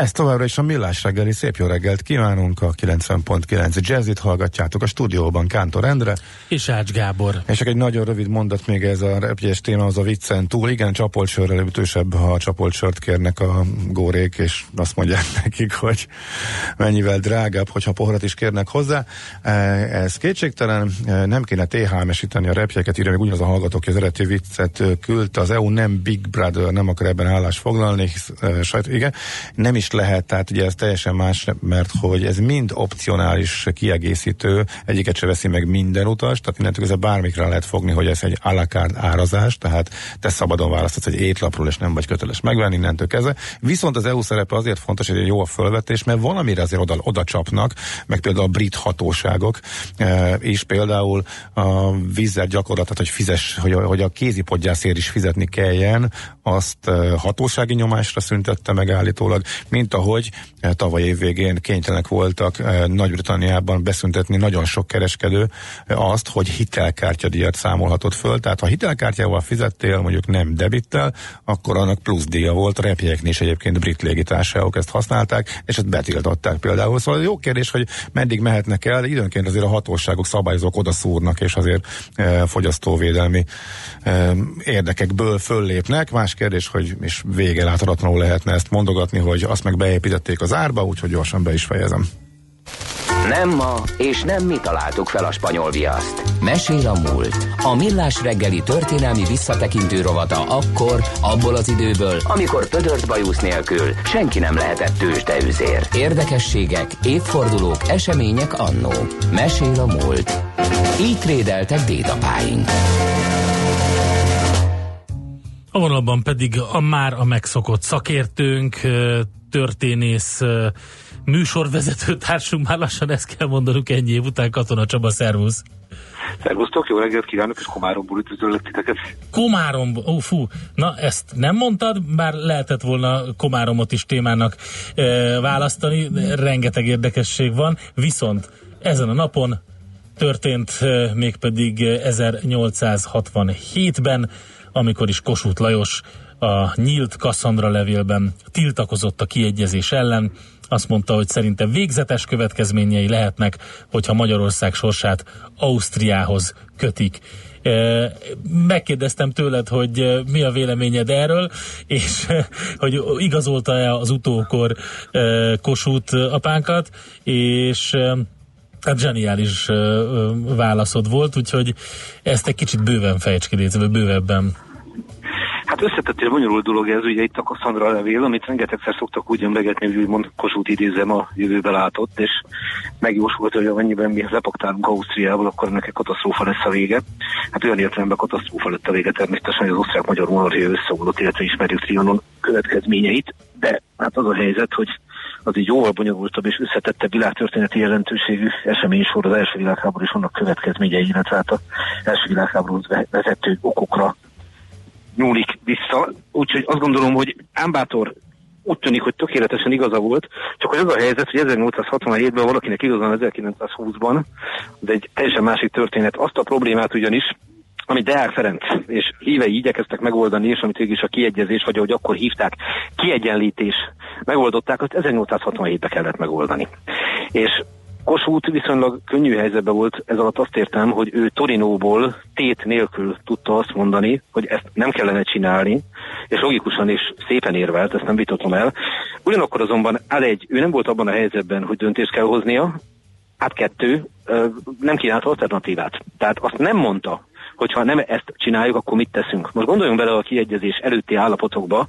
Ez továbbra is a Millás reggeli. Szép jó reggelt kívánunk a 90.9 Jazzit hallgatjátok a stúdióban Kántor Endre. És Ács Gábor. És csak egy nagyon rövid mondat még ez a repjés téma, az a viccen túl. Igen, csapoltsörrel ütősebb, ha a csapoltsört kérnek a górék, és azt mondják nekik, hogy mennyivel drágább, hogyha poharat is kérnek hozzá. E, ez kétségtelen, e, nem kéne THM-esíteni a repjeket, írja még ugyanaz a hallgatók, hogy az eredeti viccet küldte. Az EU nem Big Brother, nem akar ebben állást foglalni, e, sajt, igen, nem is is lehet, tehát ugye ez teljesen más, mert hogy ez mind opcionális kiegészítő, egyiket se veszi meg minden utas, tehát innentől ez bármikre lehet fogni, hogy ez egy alakárd árazás, tehát te szabadon választasz egy étlapról, és nem vagy köteles megvenni innentől kezdve. Viszont az EU szerepe azért fontos, hogy egy jó a fölvetés, mert valamire azért oda, oda csapnak, meg például a brit hatóságok, e, és például a vízzel gyakorlatot, hogy fizes, hogy, hogy a kézipodgyászért is fizetni kelljen, azt e, hatósági nyomásra szüntette meg állítólag, mint ahogy eh, tavaly év végén kénytelenek voltak eh, Nagy-Britanniában beszüntetni nagyon sok kereskedő eh, azt, hogy hitelkártyadíjat számolhatott föl. Tehát ha hitelkártyával fizettél, mondjuk nem debittel, akkor annak plusz díja volt. A repjegyeknél is egyébként brit légitársaságok ezt használták, és ezt betiltották például. Szóval jó kérdés, hogy meddig mehetnek el, de időnként azért a hatóságok, szabályozók oda szúrnak, és azért e, fogyasztóvédelmi e, érdekekből föllépnek. Más kérdés, hogy és vége láthatatlanul lehetne ezt mondogatni, hogy azt meg beépítették az árba, úgyhogy gyorsan be is fejezem. Nem ma, és nem mi találtuk fel a spanyol viaszt. Mesél a múlt. A millás reggeli történelmi visszatekintő rovata akkor, abból az időből, amikor pödört bajusz nélkül senki nem lehetett tőzsdeüzér. Érdekességek, évfordulók, események annó. Mesél a múlt. Így trédeltek dédapáink. A vonalban pedig a már a megszokott szakértőnk, történész, műsorvezető társunk, már lassan ezt kell mondanunk ennyi év után, Katona Csaba, szervusz! Szervusztok, jó reggelt kívánok, és Komáromból üdvözöllek titeket. Komáromból, ó fú, na ezt nem mondtad, bár lehetett volna Komáromot is témának e, választani, rengeteg érdekesség van, viszont ezen a napon történt e, mégpedig 1867-ben, amikor is Kossuth Lajos a nyílt Kassandra levélben tiltakozott a kiegyezés ellen, azt mondta, hogy szerinte végzetes következményei lehetnek, hogyha Magyarország sorsát Ausztriához kötik. Megkérdeztem tőled, hogy mi a véleményed erről, és hogy igazolta-e az utókor Kossuth apánkat, és Hát zseniális válaszod volt, úgyhogy ezt egy kicsit bőven fejts ki, bővebben. Hát összetettél bonyolult dolog ez, ugye itt a Cassandra levél, amit rengetegszer szoktak úgy emlegetni, hogy úgymond Kossuth idézem a jövőbe látott, és megjósolt, hogy amennyiben mi lepaktálunk Ausztriával, akkor ennek egy katasztrófa lesz a vége. Hát olyan értelemben katasztrófa lett a vége természetesen, hogy az osztrák-magyar monarchia összeomlott, illetve ismerjük Trianon következményeit, de hát az a helyzet, hogy az így jóval bonyolultabb és összetettebb világtörténeti jelentőségű esemény sor az első világháború és annak következményei, illetve hát az első világháború vezető okokra nyúlik vissza. Úgyhogy azt gondolom, hogy Ámbátor úgy tűnik, hogy tökéletesen igaza volt, csak hogy az a helyzet, hogy 1867-ben valakinek igazán 1920-ban, de egy teljesen másik történet. Azt a problémát ugyanis, amit Deák Ferenc és hívei igyekeztek megoldani, és amit is a kiegyezés, vagy ahogy akkor hívták, kiegyenlítés megoldották, azt 1867-ben kellett megoldani. És Kossuth viszonylag könnyű helyzetben volt, ez alatt azt értem, hogy ő Torinóból tét nélkül tudta azt mondani, hogy ezt nem kellene csinálni, és logikusan is szépen érvelt, ezt nem vitatom el. Ugyanakkor azonban egy, ő nem volt abban a helyzetben, hogy döntést kell hoznia, hát kettő, nem kínált alternatívát. Tehát azt nem mondta, hogyha nem ezt csináljuk, akkor mit teszünk? Most gondoljunk bele a kiegyezés előtti állapotokba,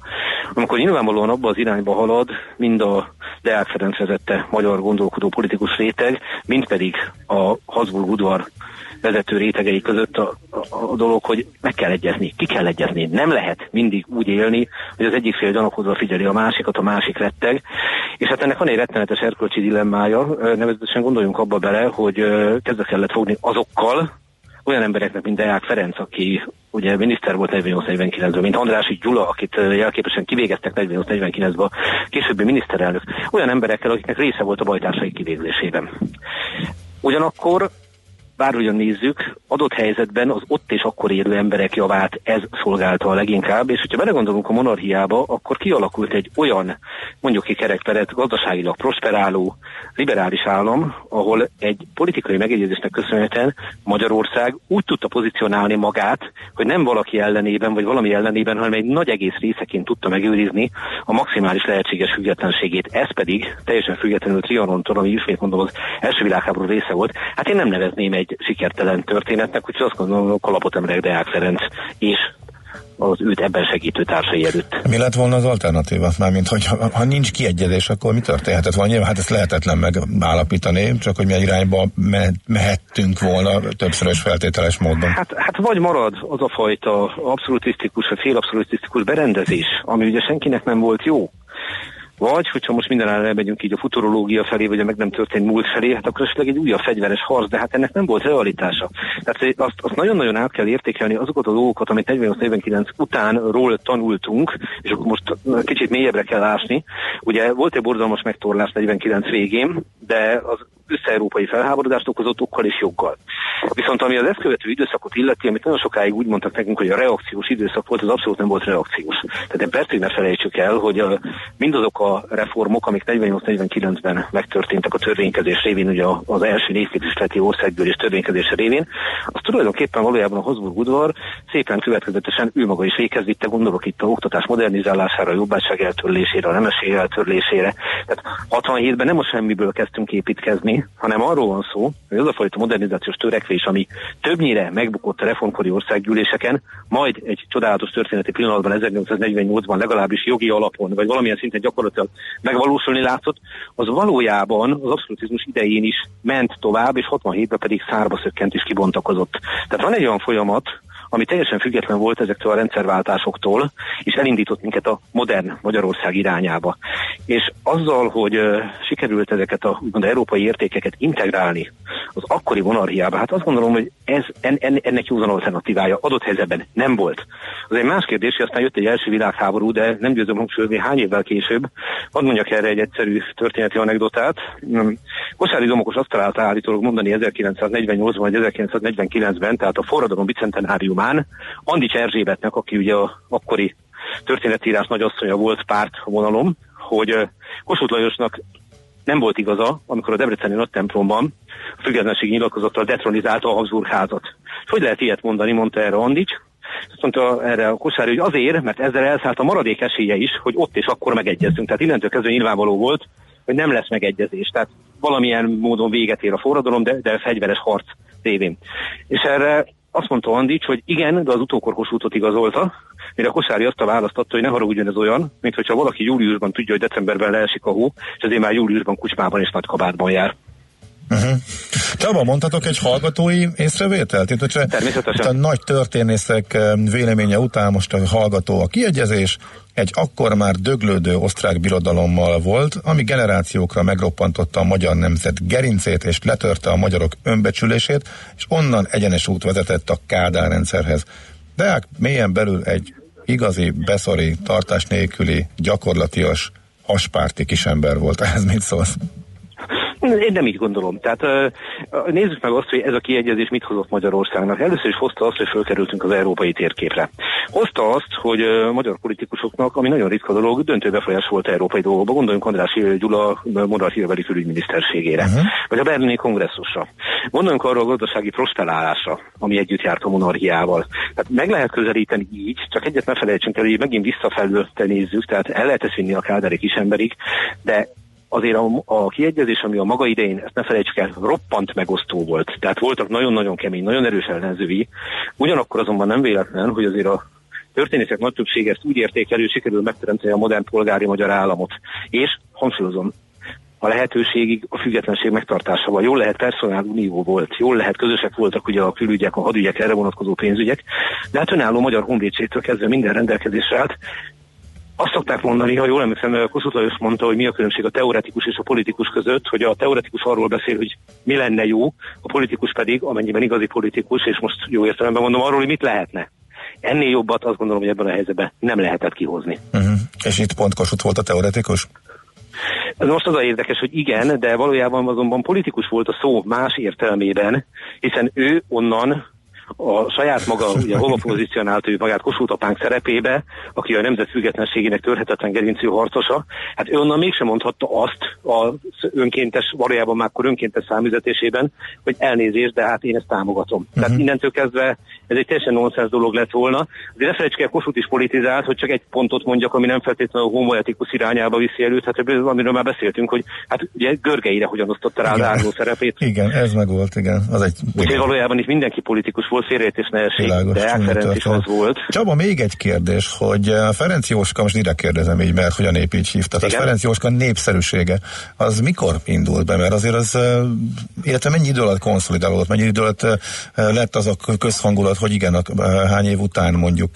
amikor nyilvánvalóan abba az irányba halad, mind a Deák Ferenc vezette magyar gondolkodó politikus réteg, mint pedig a Habsburg udvar vezető rétegei között a, a a, dolog, hogy meg kell egyezni, ki kell egyezni. Nem lehet mindig úgy élni, hogy az egyik fél gyanakodva figyeli a másikat, a másik retteg. És hát ennek van egy rettenetes erkölcsi dilemmája, nevezetesen gondoljunk abba bele, hogy kezdve kellett fogni azokkal, olyan embereknek, mint Deák Ferenc, aki ugye miniszter volt 48-49-ben, mint Andrási Gyula, akit jelképesen kivégeztek 48-49-ben, későbbi miniszterelnök, olyan emberekkel, akiknek része volt a bajtársai kivégzésében. Ugyanakkor bárhogyan nézzük, adott helyzetben az ott és akkor élő emberek javát ez szolgálta a leginkább, és hogyha belegondolunk a monarchiába, akkor kialakult egy olyan, mondjuk ki kerekperet, gazdaságilag prosperáló, liberális állam, ahol egy politikai megegyezésnek köszönhetően Magyarország úgy tudta pozícionálni magát, hogy nem valaki ellenében, vagy valami ellenében, hanem egy nagy egész részeként tudta megőrizni a maximális lehetséges függetlenségét. Ez pedig teljesen függetlenül Trianontól, ami ismét mondom az első világháború része volt. Hát én nem nevezném egy sikertelen történetnek, úgyhogy azt gondolom, hogy kalapot emelek Deák Ferenc és az őt ebben segítő társai előtt. Mi lett volna az alternatíva? Mármint, hogy ha, ha nincs kiegyezés, akkor mi történhetett volna? Nyilván hát ezt lehetetlen megállapítani, csak hogy milyen irányba mehettünk volna többszörös feltételes módon. Hát, hát vagy marad az a fajta abszolutisztikus vagy félabszolutisztikus berendezés, ami ugye senkinek nem volt jó, vagy, hogyha most mindenára elmegyünk így a futurológia felé, vagy a meg nem történt múlt felé, hát akkor esetleg egy újabb fegyveres harc, de hát ennek nem volt realitása. Tehát azt, azt nagyon-nagyon át kell értékelni azokat a dolgokat, amit 48-49 utánról tanultunk, és akkor most kicsit mélyebbre kell ásni. Ugye volt egy borzalmas megtorlás 49 végén, de az össze-európai felháborodást okozott okkal és joggal. Viszont ami az ezt követő időszakot illeti, amit nagyon sokáig úgy mondtak nekünk, hogy a reakciós időszak volt, az abszolút nem volt reakciós. Tehát egy percig ne felejtsük el, hogy a, mindazok a reformok, amik 48-49-ben megtörténtek a törvénykezés révén, ugye az első névképviseleti országgyűlés törvénykezése révén, az tulajdonképpen valójában a Habsburg udvar szépen következetesen ő maga is véghez vitte, gondolok itt a oktatás modernizálására, a jobbátság eltörlésére, a nemesség eltörlésére. Tehát 67-ben nem a semmiből kezdtünk építkezni, hanem arról van szó, hogy az a fajta modernizációs törekvés, ami többnyire megbukott a reformkori országgyűléseken, majd egy csodálatos történeti pillanatban 1848-ban legalábbis jogi alapon, vagy valamilyen szinten gyakorlatilag megvalósulni látszott, az valójában az abszolutizmus idején is ment tovább, és 67-ben pedig szárba szökkent és kibontakozott. Tehát van egy olyan folyamat, ami teljesen független volt ezektől a rendszerváltásoktól, és elindított minket a modern Magyarország irányába. És azzal, hogy uh, sikerült ezeket a úgymond, európai értékeket integrálni az akkori monarchiába, hát azt gondolom, hogy ez en, en, ennek józan alternatívája adott helyzetben nem volt. Az egy más kérdés, hogy aztán jött egy első világháború, de nem győzöm hangsúlyozni hány évvel később. Hadd mondjak erre egy egyszerű történeti anekdotát. Hmm. Kosári Domokos azt találta állítólag mondani 1948-ban vagy 1949-ben, tehát a forradalom bicentenárium folyamán Andics Erzsébetnek, aki ugye a akkori történetírás nagyasszonya volt párt vonalom, hogy Kossuth Lajosnak nem volt igaza, amikor a Debreceni nagy templomban a függetlenségi nyilatkozattal detronizálta a Habsburg házat. És hogy lehet ilyet mondani, mondta erre Andics, azt mondta erre a Kosári, hogy azért, mert ezzel elszállt a maradék esélye is, hogy ott és akkor megegyezzünk. Tehát innentől kezdve nyilvánvaló volt, hogy nem lesz megegyezés. Tehát valamilyen módon véget ér a forradalom, de, de fegyveres harc révén. És erre azt mondta Andics, hogy igen, de az utókorkos útot igazolta, mire a Kosári azt a választotta, hogy ne haragudjon ez olyan, mint hogyha valaki júliusban tudja, hogy decemberben leesik a hó, és azért már júliusban kucsmában és nagy kabátban jár. Uh-huh. Te abban mondhatok egy hallgatói észrevételt? Itt, hogyha Természetesen. Itt a nagy történészek véleménye után most a hallgató a kiegyezés, egy akkor már döglődő osztrák birodalommal volt, ami generációkra megroppantotta a magyar nemzet gerincét és letörte a magyarok önbecsülését, és onnan egyenes út vezetett a Kádár rendszerhez. Deák mélyen belül egy igazi, beszori, tartás nélküli, gyakorlatias, haspárti kisember volt. Ez mit szólsz? Én nem így gondolom. Tehát nézzük meg azt, hogy ez a kiegyezés mit hozott Magyarországnak. Először is hozta azt, hogy fölkerültünk az európai térképre. Hozta azt, hogy magyar politikusoknak, ami nagyon ritka dolog, döntő befolyás volt európai dolgokba. Gondoljunk András Gyula monarchiaveli külügyminiszterségére, uh-huh. vagy a berlini kongresszusra. Gondoljunk arról a gazdasági prosperálásra, ami együtt járt a monarchiával. Tehát meg lehet közelíteni így, csak egyet ne felejtsünk el, hogy megint visszafelől nézzük, tehát el lehet ezt vinni a kádári kisemberig, de azért a, a kiegyezés, ami a maga idején, ezt ne felejtsük el, roppant megosztó volt. Tehát voltak nagyon-nagyon kemény, nagyon erős ellenzői. Ugyanakkor azonban nem véletlen, hogy azért a történészek nagy többsége ezt úgy értékelő, sikerül megteremteni a modern polgári magyar államot. És, hangsúlyozom, a lehetőségig a függetlenség megtartásával. Jól lehet personál unió volt, jól lehet közösek voltak ugye a külügyek, a hadügyek, erre vonatkozó pénzügyek, de hát önálló magyar honvédségtől kezdve minden rendelkezésre állt. Azt szokták mondani, ha jól emlékszem, Kossuth Lajos mondta, hogy mi a különbség a teoretikus és a politikus között, hogy a teoretikus arról beszél, hogy mi lenne jó, a politikus pedig, amennyiben igazi politikus, és most jó értelemben mondom, arról, hogy mit lehetne. Ennél jobbat azt gondolom, hogy ebben a helyzetben nem lehetett kihozni. Uh-huh. És itt pont Kossuth volt a teoretikus? Most az a érdekes, hogy igen, de valójában azonban politikus volt a szó más értelmében, hiszen ő onnan a saját maga, ugye hova pozícionált ő magát Kossuth apánk szerepébe, aki a nemzet függetlenségének törhetetlen gerincű harcosa, hát ő onnan mégsem mondhatta azt az önkéntes, valójában már akkor önkéntes számüzetésében, hogy elnézést, de hát én ezt támogatom. Uh-huh. Tehát innentől kezdve ez egy teljesen nonsens dolog lett volna. De ne felejtsük el, Kossuth is politizált, hogy csak egy pontot mondjak, ami nem feltétlenül a homoetikus irányába viszi előtt, hát amiről már beszéltünk, hogy hát ugye Görgeire hogyan osztotta rá igen. az szerepét. Igen, ez meg volt, igen. Az egy, Úgyhogy valójában is mindenki politikus volt, félreértés ne esik, Világos, de Ferenc is az volt. Csaba, még egy kérdés, hogy eh, Ferenc Jóska, most direkt kérdezem így, mert hogy a nép így hívta. Tehát Ferenc Jóska népszerűsége, az mikor indult be? Mert azért az, eh, illetve mennyi idő alatt konszolidálódott, mennyi idő alatt eh, lett az a közhangulat, hogy igen, a, hány év után, mondjuk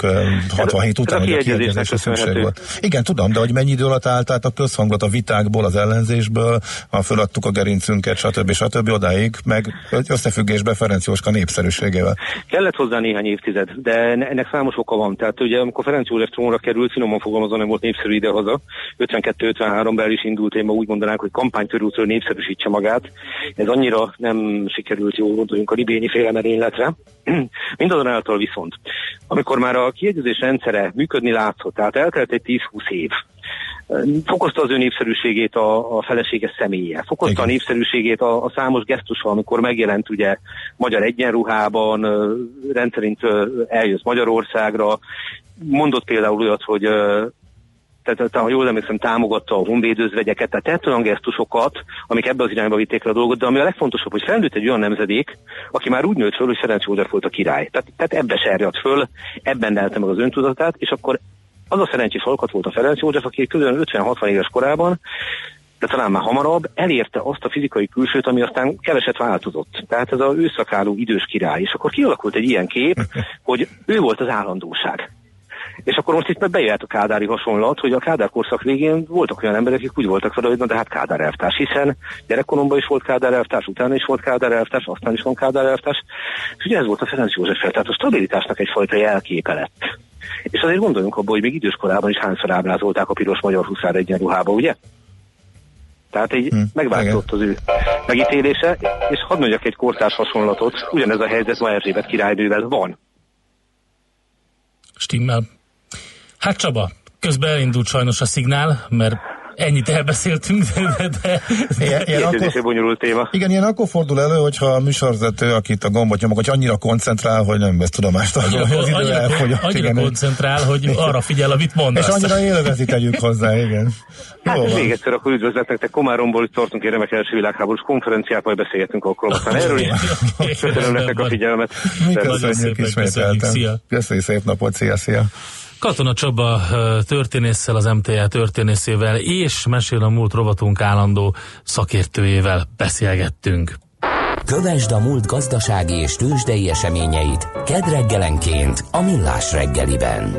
67 után, hogy a kiegyezésre szükség volt. Igen, tudom, de hogy mennyi idő alatt állt át a közhangulat a vitákból, az ellenzésből, ha föladtuk a gerincünket, stb. stb. odáig, meg összefüggésbe Ferenc Jóska népszerűségével. Kellett hozzá néhány évtized, de ennek számos oka van. Tehát ugye amikor Ferenc József trónra került, finoman fogalmazva nem volt népszerű idehaza. 52-53-ben is indult, én ma úgy mondanánk, hogy kampánykörültől népszerűsítse magát. Ez annyira nem sikerült, jól gondoljunk a libényi félemerényletre. Mindazonáltal viszont, amikor már a kiegyezés rendszere működni látszott, tehát eltelt egy 10-20 év, fokozta az ő népszerűségét a, a felesége személye, fokozta Igen. a népszerűségét a, a számos gesztusa, amikor megjelent ugye magyar egyenruhában, rendszerint eljött Magyarországra, mondott például olyat, hogy tehát ha jól emlékszem, támogatta a honvédőzvegyeket, tehát tett olyan gesztusokat, amik ebbe az irányba vitték le a dolgot, de ami a legfontosabb, hogy felnőtt egy olyan nemzedék, aki már úgy nőtt föl, hogy Ferenc József volt a király. Tehát, tehát ebbe serjadt föl, ebben nelte meg az öntudatát, és akkor az a szerencsés alkat volt a Ferenc József, aki külön 50-60 éves korában de talán már hamarabb elérte azt a fizikai külsőt, ami aztán keveset változott. Tehát ez az őszakáló idős király. És akkor kialakult egy ilyen kép, hogy ő volt az állandóság. És akkor most itt bejöhet a kádári hasonlat, hogy a Kádár korszak végén voltak olyan emberek, akik úgy voltak fel, hogy na de hát Kádár elvtárs, hiszen gyerekkoromban is volt Kádár elvtárs, utána is volt Kádár elvtárs, aztán is van Kádár elvtárs. És ugye ez volt a Ferenc József fel, tehát a stabilitásnak egyfajta jelképe lett. És azért gondoljunk abba, hogy még időskorában is hányszor ábrázolták a piros magyar huszár egyenruhába, ugye? Tehát egy hmm, megváltozott az ő megítélése, és hadd mondjak egy kortárs hasonlatot, ugyanez a helyzet ma Erzsébet királynővel van. Stimmel. Hát Csaba, közben elindult sajnos a szignál, mert ennyit elbeszéltünk, de... de, de ilyen, ilyen akkor, bonyolult téma. Igen, ilyen akkor fordul elő, hogyha a műsorvezető, akit a gombot nyomok, hogy annyira koncentrál, hogy nem vesz tudomást arról, hogy az idő annyira, elfogy. Annyira igen, koncentrál, hogy arra figyel, amit mondasz. És annyira élvezi tegyük hozzá, igen. Hát Jó, még egyszer akkor üdvözletnek, te Komáromból itt tartunk egy remek első világháborús konferenciát, majd beszélgetünk akkor aztán erről is. Köszönöm nektek a figyelmet. Köszönjük ismételten. Köszönjük szép napot, szia, szia. Katona Csaba történésszel, az MTA történészével és Mesél a múlt rovatunk állandó szakértőjével beszélgettünk. Kövesd a múlt gazdasági és tőzsdei eseményeit kedd reggelenként a Millás reggeliben.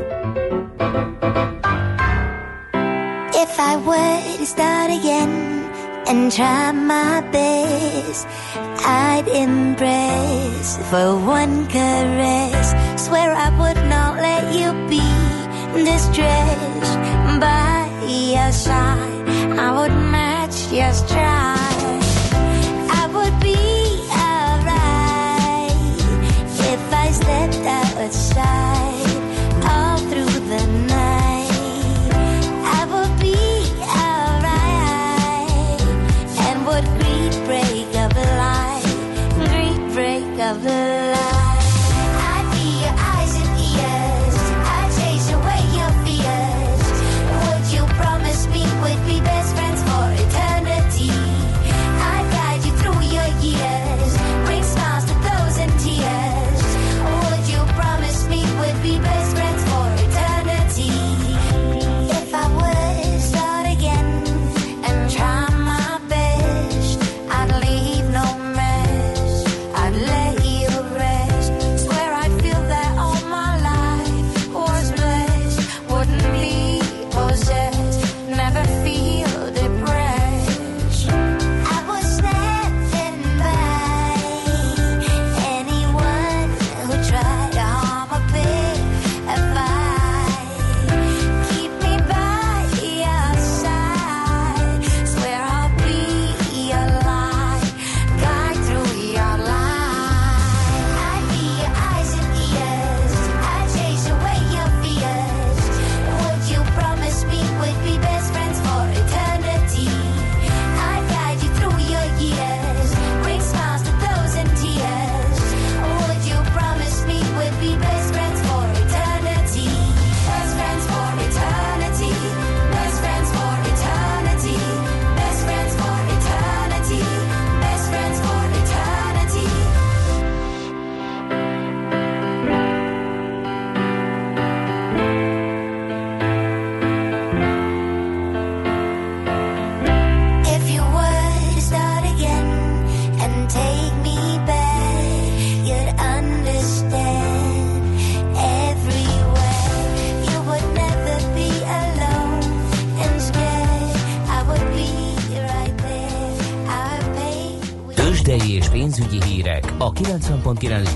If I were to start again and try my best I'd embrace for one caress Swear I would not let you be distressed by your side. I would match your stride.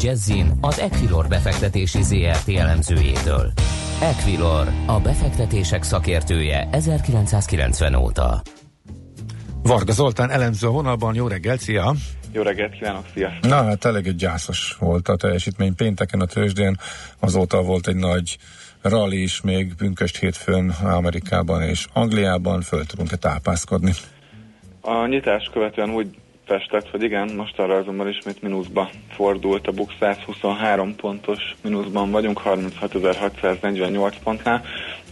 Jazzin az Equilor befektetési ZRT elemzőjétől. Equilor, a befektetések szakértője 1990 óta. Varga Zoltán elemző a vonalban, jó reggel, szia! Jó reggelt kívánok, sziasztok! Na hát elég gyászos volt a teljesítmény pénteken a tőzsdén, azóta volt egy nagy rally is még pünköst hétfőn Amerikában és Angliában, föl tudunk-e tápászkodni? A nyitás követően úgy festett, hogy igen, most arra azonban ismét mínuszba fordult a BUX 123 pontos mínuszban vagyunk, 36.648 pontnál.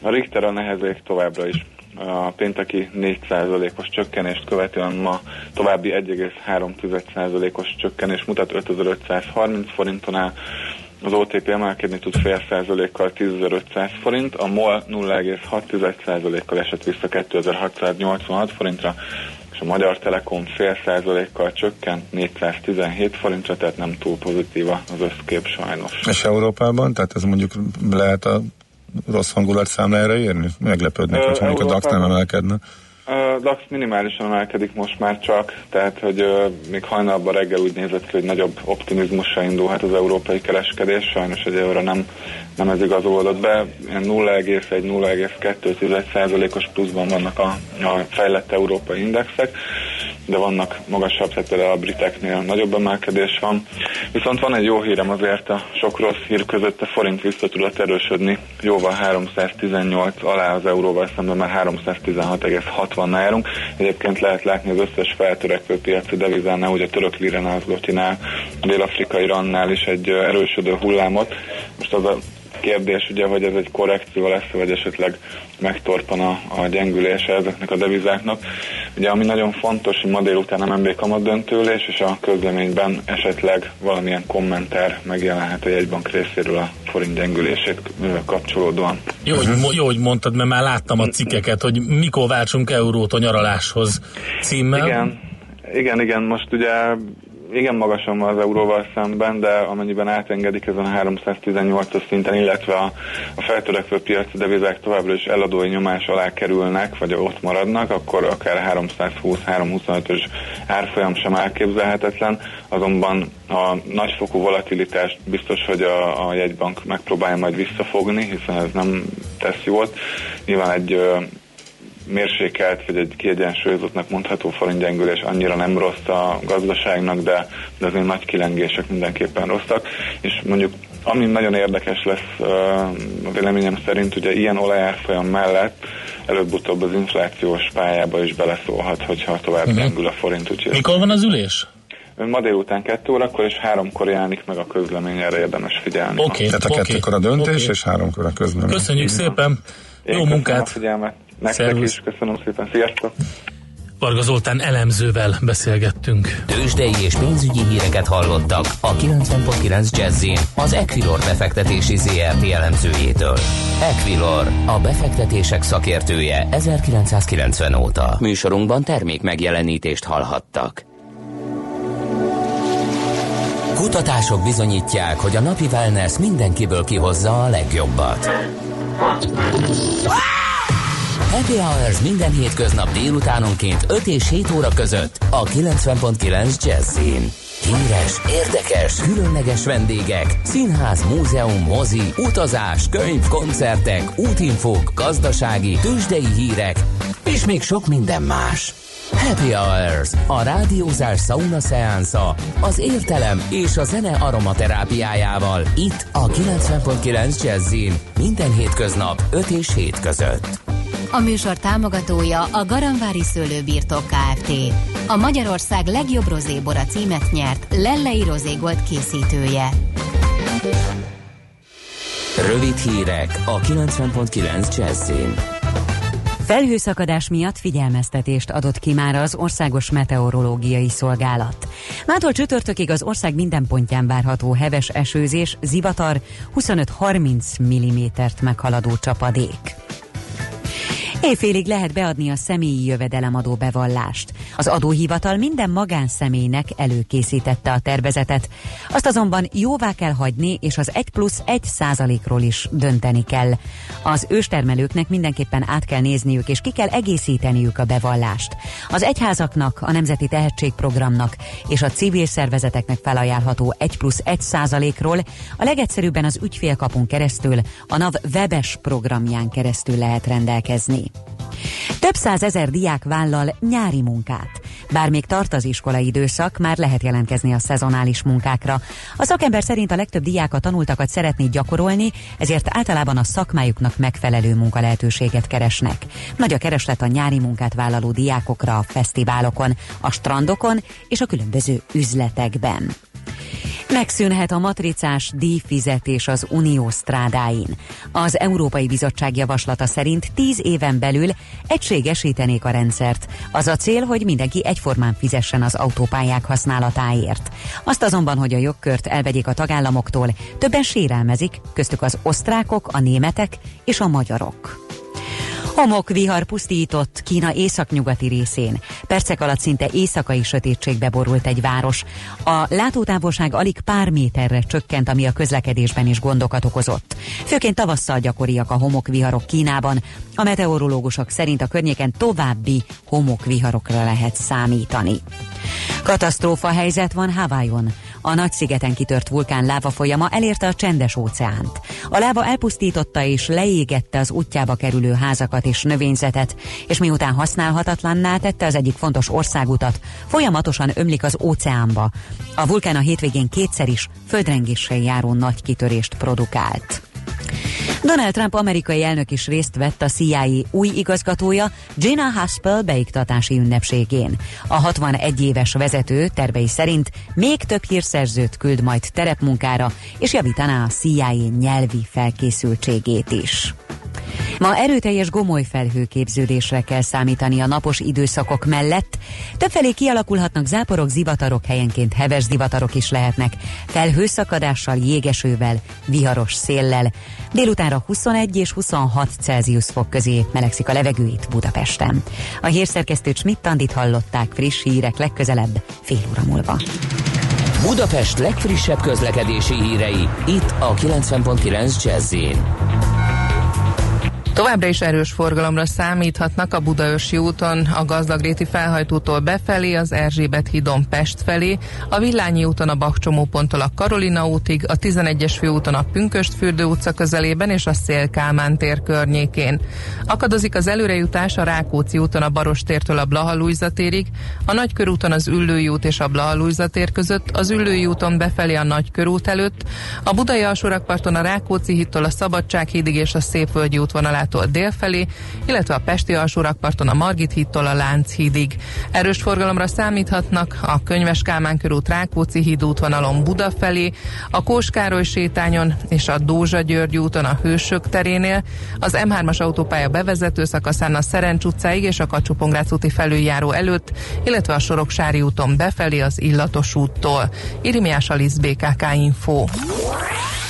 A Richter a nehezék továbbra is. A pénteki 4%-os csökkenést követően ma további 1,3%-os csökkenés mutat 5530 forinton áll, az OTP emelkedni tud fél százalékkal 10.500 forint, a MOL 0,6%-kal esett vissza 2686 forintra, és a Magyar Telekom fél százalékkal csökkent 417 forintra, tehát nem túl pozitív az összkép sajnos. És Európában, tehát ez mondjuk lehet a rossz hangulat számlájára érni? Meglepődnek, hogyha mondjuk a DAX nem emelkedne. A DAX minimálisan emelkedik most már csak, tehát hogy uh, még hajnalban reggel úgy nézett ki, hogy nagyobb optimizmusra indulhat az európai kereskedés, sajnos egy óra nem, nem ez igazolódott be, 0,1-0,2%-os pluszban vannak a, a fejlett európai indexek, de vannak magasabb, tehát a briteknél nagyobb emelkedés van. Viszont van egy jó hírem azért a sok rossz hír között, a forint vissza tudott erősödni, jóval 318 alá az euróval szemben már 316,60-nál járunk. Egyébként lehet látni az összes feltörekvő piaci devizánál, hogy a török liranál, zlotinál, a dél-afrikai rannál is egy erősödő hullámot. Most az a kérdés ugye, hogy ez egy korrekció lesz, vagy esetleg megtorpan a, a gyengülése ezeknek a devizáknak. Ugye ami nagyon fontos, hogy ma délután a MNB kamat döntőlés, és a közleményben esetleg valamilyen kommentár megjelenhet a jegybank részéről a forint gyengülését kapcsolódóan. Jó, hogy, jó, hogy mondtad, mert már láttam a cikkeket, hogy mikor váltsunk eurót a nyaraláshoz címmel. Igen, igen, igen, most ugye igen magasan van az euróval szemben, de amennyiben átengedik ezen a 318-as szinten, illetve a, a feltörekvő piaci devizák továbbra is eladói nyomás alá kerülnek, vagy ott maradnak, akkor akár 320-325-ös árfolyam sem elképzelhetetlen, azonban a nagyfokú volatilitást biztos, hogy a, a jegybank megpróbálja majd visszafogni, hiszen ez nem tesz jót. Nyilván egy mérsékelt, vagy egy kiegyensúlyozottnak mondható forintgyengülés annyira nem rossz a gazdaságnak, de, de azért nagy kilengések mindenképpen rosszak, és mondjuk ami nagyon érdekes lesz a véleményem szerint, ugye ilyen olajárfolyam mellett előbb-utóbb az inflációs pályába is beleszólhat, hogyha tovább uh-huh. gyengül a forint. Úgyhogy Mikor van az ülés? Ma délután kettő órakor, és háromkor jelenik meg a közlemény, erre érdemes figyelni. Oké, okay, tehát a kettőkor a döntés, okay. és háromkor a közlemény. Köszönjük szépen! Jó Én munkát! A figyelmet. Nektek Szervusz. is köszönöm szépen, sziasztok! Varga Zoltán elemzővel beszélgettünk. Tőzsdei és pénzügyi híreket hallottak a 90.9 Jazzin az Equilor befektetési ZRT elemzőjétől. Equilor, a befektetések szakértője 1990 óta. Műsorunkban termék megjelenítést hallhattak. Kutatások bizonyítják, hogy a napi wellness mindenkiből kihozza a legjobbat. Happy Hours minden hétköznap délutánonként 5 és 7 óra között a 90.9 Jazzin. Híres, érdekes, különleges vendégek, színház, múzeum, mozi, utazás, könyv, koncertek, útinfók, gazdasági, tőzsdei hírek, és még sok minden más. Happy Hours, a rádiózás sauna szeánsza, az értelem és a zene aromaterápiájával. Itt a 90.9 Jazzin, minden hétköznap 5 és 7 között. A műsor támogatója a Garanvári Szőlőbirtok Kft. A Magyarország legjobb rozébora címet nyert Lellei Rozégold készítője. Rövid hírek a 90.9 Jazzin. Felhőszakadás miatt figyelmeztetést adott ki már az Országos Meteorológiai Szolgálat. Mától csütörtökig az ország minden pontján várható heves esőzés, zivatar, 25-30 mm meghaladó csapadék. Éjfélig lehet beadni a személyi jövedelemadó bevallást. Az adóhivatal minden magánszemélynek előkészítette a tervezetet. Azt azonban jóvá kell hagyni, és az 1 plusz 1 százalékról is dönteni kell. Az őstermelőknek mindenképpen át kell nézniük, és ki kell egészíteniük a bevallást. Az egyházaknak, a Nemzeti Tehetségprogramnak és a civil szervezeteknek felajánlható 1 plusz 1 százalékról a legegyszerűbben az ügyfélkapun keresztül, a NAV webes programján keresztül lehet rendelkezni. Több százezer diák vállal nyári munkát. Bár még tart az iskolai időszak, már lehet jelentkezni a szezonális munkákra. A szakember szerint a legtöbb diák a tanultakat szeretné gyakorolni, ezért általában a szakmájuknak megfelelő munkalehetőséget keresnek. Nagy a kereslet a nyári munkát vállaló diákokra a fesztiválokon, a strandokon és a különböző üzletekben. Megszűnhet a matricás díjfizetés az unió strádáin. Az Európai Bizottság javaslata szerint 10 éven belül egységesítenék a rendszert. Az a cél, hogy mindenki egyformán fizessen az autópályák használatáért. Azt azonban, hogy a jogkört elvegyék a tagállamoktól, többen sérelmezik, köztük az osztrákok, a németek és a magyarok. Homokvihar pusztított Kína északnyugati részén. Percek alatt szinte éjszakai sötétségbe borult egy város. A látótávolság alig pár méterre csökkent, ami a közlekedésben is gondokat okozott. Főként tavasszal gyakoriak a homokviharok Kínában. A meteorológusok szerint a környéken további homokviharokra lehet számítani. Katasztrófa helyzet van Hawaiion. A nagy-szigeten kitört vulkán láva folyama elérte a csendes óceánt. A láva elpusztította és leégette az útjába kerülő házakat és növényzetet, és miután használhatatlanná tette az egyik fontos országutat, folyamatosan ömlik az óceánba. A vulkán a hétvégén kétszer is földrengéssel járó nagy kitörést produkált. Donald Trump amerikai elnök is részt vett a CIA új igazgatója Gina Haspel beiktatási ünnepségén. A 61 éves vezető tervei szerint még több hírszerzőt küld majd terepmunkára, és javítaná a CIA nyelvi felkészültségét is. Ma erőteljes gomoly felhőképződésre kell számítani a napos időszakok mellett. Többfelé kialakulhatnak záporok, zivatarok, helyenként heves zivatarok is lehetnek. Felhőszakadással, jégesővel, viharos széllel. Délutánra 21 és 26 Celsius fok közé melegszik a levegő itt Budapesten. A hírszerkesztő Schmidt-Tandit hallották friss hírek legközelebb fél óra múlva. Budapest legfrissebb közlekedési hírei itt a 90.9 jazz Továbbra is erős forgalomra számíthatnak a Budaörsi úton, a Gazdagréti felhajtótól befelé, az Erzsébet hídon Pest felé, a Villányi úton a Bakcsomóponttól a Karolina útig, a 11-es főúton a Pünköstfürdő utca közelében és a Szél Kálmán tér környékén. Akadozik az előrejutás a Rákóczi úton a Barostértől a Blahalújza térig, a Nagykörúton az Üllői út és a Blahalújza tér között, az Üllői úton befelé a Nagykörút előtt, a Budai alsórakparton a Rákóczi hídtól a Szabadsághídig és a Szépvölgyi útvonalát utcától délfelé, illetve a Pesti alsórakparton a Margit hídtól a Lánchídig. Erős forgalomra számíthatnak a Könyves Kálmán körút Rákóczi híd útvonalon Buda felé, a Kóskároly sétányon és a Dózsa György úton a Hősök terénél, az M3-as autópálya bevezető szakaszán a Szerencs utcáig és a kacsú úti felüljáró előtt, illetve a Soroksári úton befelé az Illatos úttól. Irimiás Alisz BKK Info.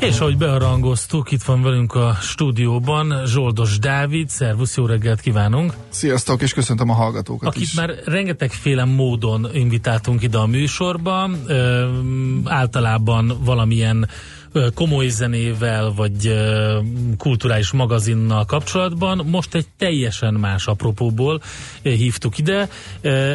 És ahogy beharangoztuk, itt van velünk a stúdióban Zsoldos Dávid, szervusz, jó reggelt kívánunk! Sziasztok, és köszöntöm a hallgatókat Akit is. már rengetegféle módon invitáltunk ide a műsorba, általában valamilyen komoly zenével, vagy kulturális magazinnal kapcsolatban. Most egy teljesen más apropóból hívtuk ide.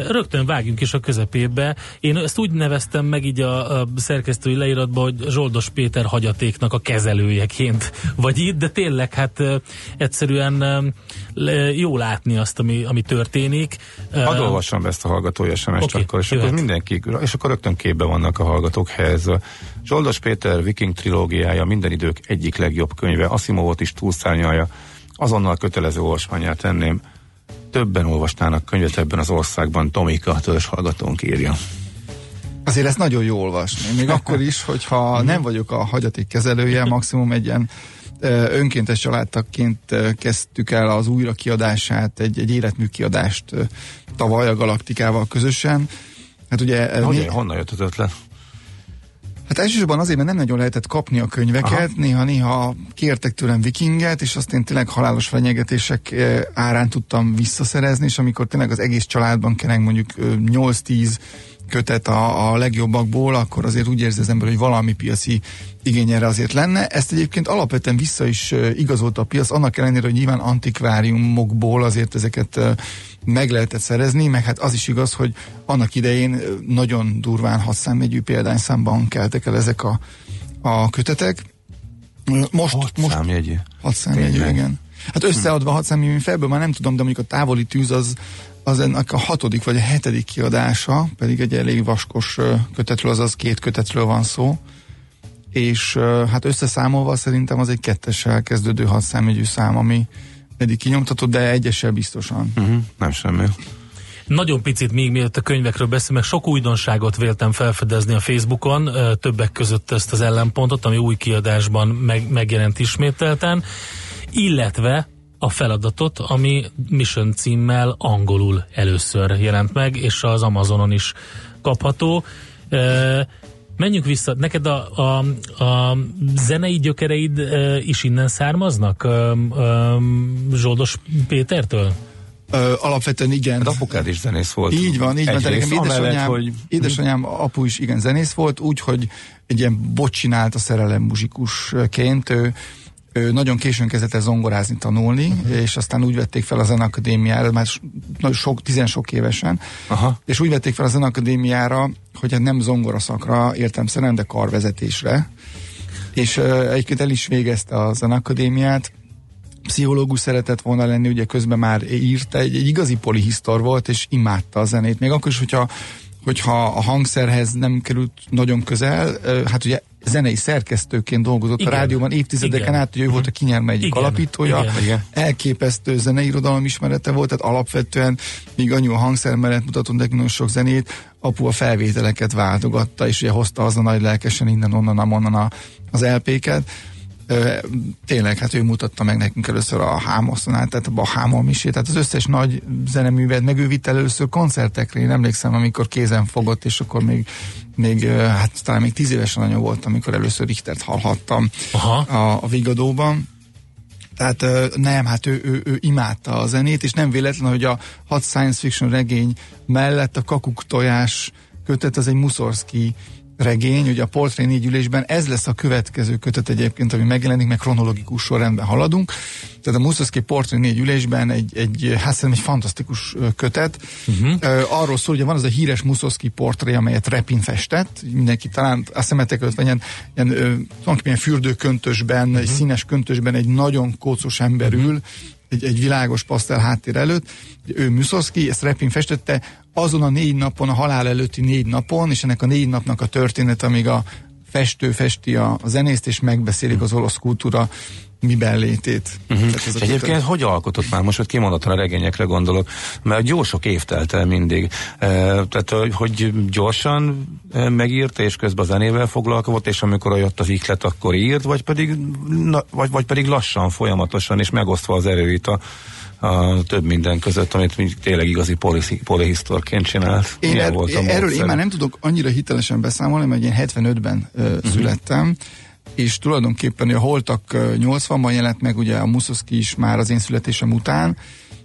Rögtön vágjunk is a közepébe. Én ezt úgy neveztem meg így a, szerkesztői leíratban, hogy Zsoldos Péter hagyatéknak a kezelőjeként vagy itt, de tényleg hát egyszerűen jó látni azt, ami, ami történik. Hadd olvassam ezt a hallgatói SMS-t Oké, akkor, és jöhet. akkor mindenki, és akkor rögtön képbe vannak a hallgatók helyezve. Zsoldos Péter Viking trilógiája minden idők egyik legjobb könyve, Asimovot is túlszárnyalja, azonnal kötelező olvasmányát tenném. Többen olvasnának könyvet ebben az országban, Tomika, törzs hallgatónk írja. Azért ezt nagyon jó olvasni. Még akkor is, hogyha nem vagyok a hagyaték kezelője, maximum egy ilyen önkéntes családtagként ö, kezdtük el az újra kiadását, egy, egy életmű kiadást tavaly a Galaktikával közösen. Hát ugye... Hogy, né- honnan jött az ötlet? Hát elsősorban azért, mert nem nagyon lehetett kapni a könyveket, néha-néha kértek tőlem vikinget, és azt én tényleg halálos fenyegetések eh, árán tudtam visszaszerezni, és amikor tényleg az egész családban kereng mondjuk ö, 8-10 kötet a, a legjobbakból, akkor azért úgy érzi az ember, hogy valami piaci igény erre azért lenne. Ezt egyébként alapvetően vissza is igazolta a piac, annak ellenére, hogy nyilván antikváriumokból azért ezeket meg lehetett szerezni, meg hát az is igaz, hogy annak idején nagyon durván hatszámjegyű példányszámban keltek el ezek a, a kötetek. Most, Hat most számjegyű. hat számjegyű, igen. Hát összeadva hat számjegyű felből már nem tudom, de mondjuk a távoli tűz az, az ennek a hatodik vagy a hetedik kiadása, pedig egy elég vaskos kötetről, azaz két kötetről van szó, és hát összeszámolva szerintem az egy kettessel kezdődő hat számjegyű szám, ami eddig kinyomtatott, de egyessel biztosan. Uh-huh, nem semmi. Nagyon picit még mielőtt a könyvekről beszélünk, meg sok újdonságot véltem felfedezni a Facebookon, többek között ezt az ellenpontot, ami új kiadásban meg, megjelent ismételten, illetve a feladatot, ami Mission címmel angolul először jelent meg, és az Amazonon is kapható. Menjünk vissza, neked a, a, a zenei gyökereid is innen származnak, Zsoldos Pétertől? Ö, alapvetően igen. Hát apukád is zenész volt. Így van, így van. Tehát nekem amellett, édesanyám, hogy édesanyám apu is igen zenész volt, úgy, hogy egy ilyen bot csinált a szerelem muzsikusként. Ő, ő nagyon későn kezdett el zongorázni, tanulni, uh-huh. és aztán úgy vették fel a zenakadémiára, már nagyon sok, tizen sok évesen, Aha. és úgy vették fel a zenakadémiára, hogy hát nem zongora szakra értem szerint, de karvezetésre. És uh, egyébként el is végezte a zenakadémiát, pszichológus szeretett volna lenni, ugye közben már írta, egy, egy igazi polihisztor volt, és imádta a zenét. Még akkor is, hogyha hogyha a hangszerhez nem került nagyon közel, hát ugye zenei szerkesztőként dolgozott Igen. a rádióban évtizedeken Igen. át, ugye ő volt a Kinyerme egyik Igen. alapítója, Igen. Igen. elképesztő zenei irodalom ismerete volt, tehát alapvetően, míg anyu a hangszer mellett mutatott nekünk nagyon sok zenét, apu a felvételeket váltogatta, és ugye hozta haza nagy lelkesen innen, onnan, amonnan a, az LP-ket. Tényleg, hát ő mutatta meg nekünk először a Hámoszonát, tehát a Hámol misét, tehát az összes nagy zeneművet, meg ő vitt először koncertekre, én emlékszem, amikor kézen fogott, és akkor még, még hát talán még tíz évesen anya volt, amikor először Richtert hallhattam Aha. a, a Vigadóban. Tehát nem, hát ő, ő, ő imádta a zenét, és nem véletlen, hogy a hat science fiction regény mellett a kakuk tojás kötet az egy Muszorszki regény, ugye a Portré négy ülésben, ez lesz a következő kötet egyébként, ami megjelenik, meg kronológikus sorrendben haladunk. Tehát a Muszorszki Portré négy ülésben egy, egy hát szerintem egy fantasztikus kötet. Uh-huh. Arról szól, hogy van az a híres Muszorszki portré, amelyet Repin festett, mindenki talán a szemetek előtt van ilyen, ilyen, ilyen fürdőköntösben, uh-huh. egy színes köntösben egy nagyon kócos ember ül, egy, egy világos pasztel háttér előtt. Ő Muszorszki, ezt Repin festette, azon a négy napon, a halál előtti négy napon, és ennek a négy napnak a történet, amíg a festő festi a, a zenészt, és megbeszélik az olasz kultúra miben létét. Uh-huh. És egyébként kötet. hogy alkotott már, most hogy kimondottan a regényekre gondolok, mert jó sok év telt el mindig. E, tehát, hogy- gyorsan e, megírta, és közben a zenével foglalkozott, és amikor jött az ihlet, akkor írt, vagy pedig, na, vagy, vagy pedig lassan, folyamatosan, és megosztva az erőit a, a több minden között, amit mi tényleg igazi polihi- polihisztorként csinált. Én er, volt a erről én módszer? már nem tudok annyira hitelesen beszámolni, mert én 75-ben uh, Mhm. uh-huh. születtem, és tulajdonképpen a Holtak uh, 80-ban jelent meg ugye a Muszoszki is már az én születésem után,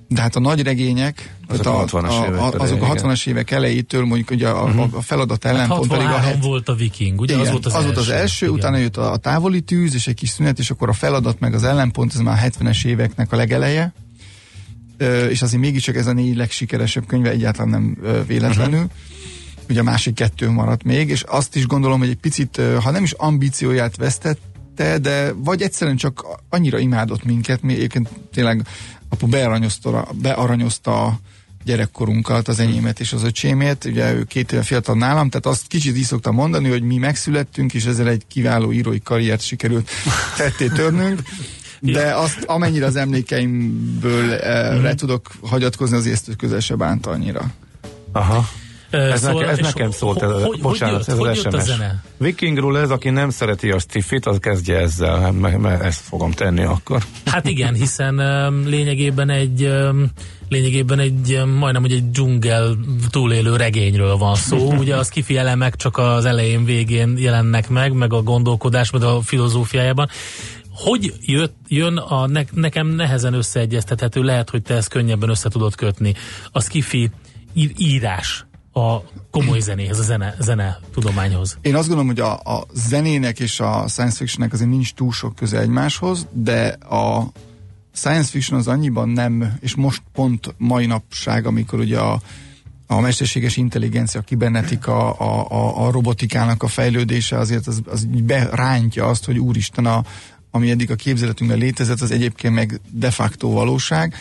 de hát a nagy regények, Azok tehát a 60-as évek a, azok a igen. 60-as évek elejétől mondjuk ugye a, uh-huh. a feladat Hát ellenpont pedig a 63 het, volt a viking, ugye? igen, az volt az, az, első. az első, Igen. utána jött a, a távoli tűz, és egy kis szünet, és akkor a feladat meg az ellenpont, ez már a 70-es éveknek a legeleje. És azért mégiscsak ez a négy legsikeresebb könyve egyáltalán nem véletlenül. Uh-huh. Ugye a másik kettő maradt még, és azt is gondolom, hogy egy picit, ha nem is ambícióját vesztette, de vagy egyszerűen csak annyira imádott minket, mi egyébként tényleg apu bearanyozta, bearanyozta a gyerekkorunkat, az enyémet és az öcsémét, ugye ő két éve fiatal nálam, tehát azt kicsit így szoktam mondani, hogy mi megszülettünk, és ezzel egy kiváló írói karriert sikerült tetté törnünk, de azt amennyire az emlékeimből eh, re tudok hagyatkozni, azért ezt közel se bánta annyira. Aha. Ez, szóval, neke, ez nekem szólt, ez, hogy- hogy bocsánat, jött- ez hogy az jött a SMS. zene? Vikingról ez, aki nem szereti a stiffit, az kezdje ezzel, hát meg, meg ezt fogom tenni akkor. Hát igen, hiszen lényegében egy lényegében egy majdnem, hogy egy dzsungel túlélő regényről van szó. Ugye az kifi elemek csak az elején, végén jelennek meg, meg a gondolkodás, meg a filozófiájában. Hogy jött, jön a ne, nekem nehezen összeegyeztethető, lehet, hogy te ezt könnyebben össze tudod kötni. Az kifi ír, írás a komoly zenéhez, a zene, zene tudományhoz. Én azt gondolom, hogy a, a zenének és a science fictionnek azért nincs túl sok köze egymáshoz, de a science fiction az annyiban nem, és most pont mai napság, amikor ugye a, a mesterséges intelligencia, a kibernetika, a, a, a robotikának a fejlődése azért az, az berántja azt, hogy úristen, a, ami eddig a képzeletünkben létezett, az egyébként meg de facto valóság,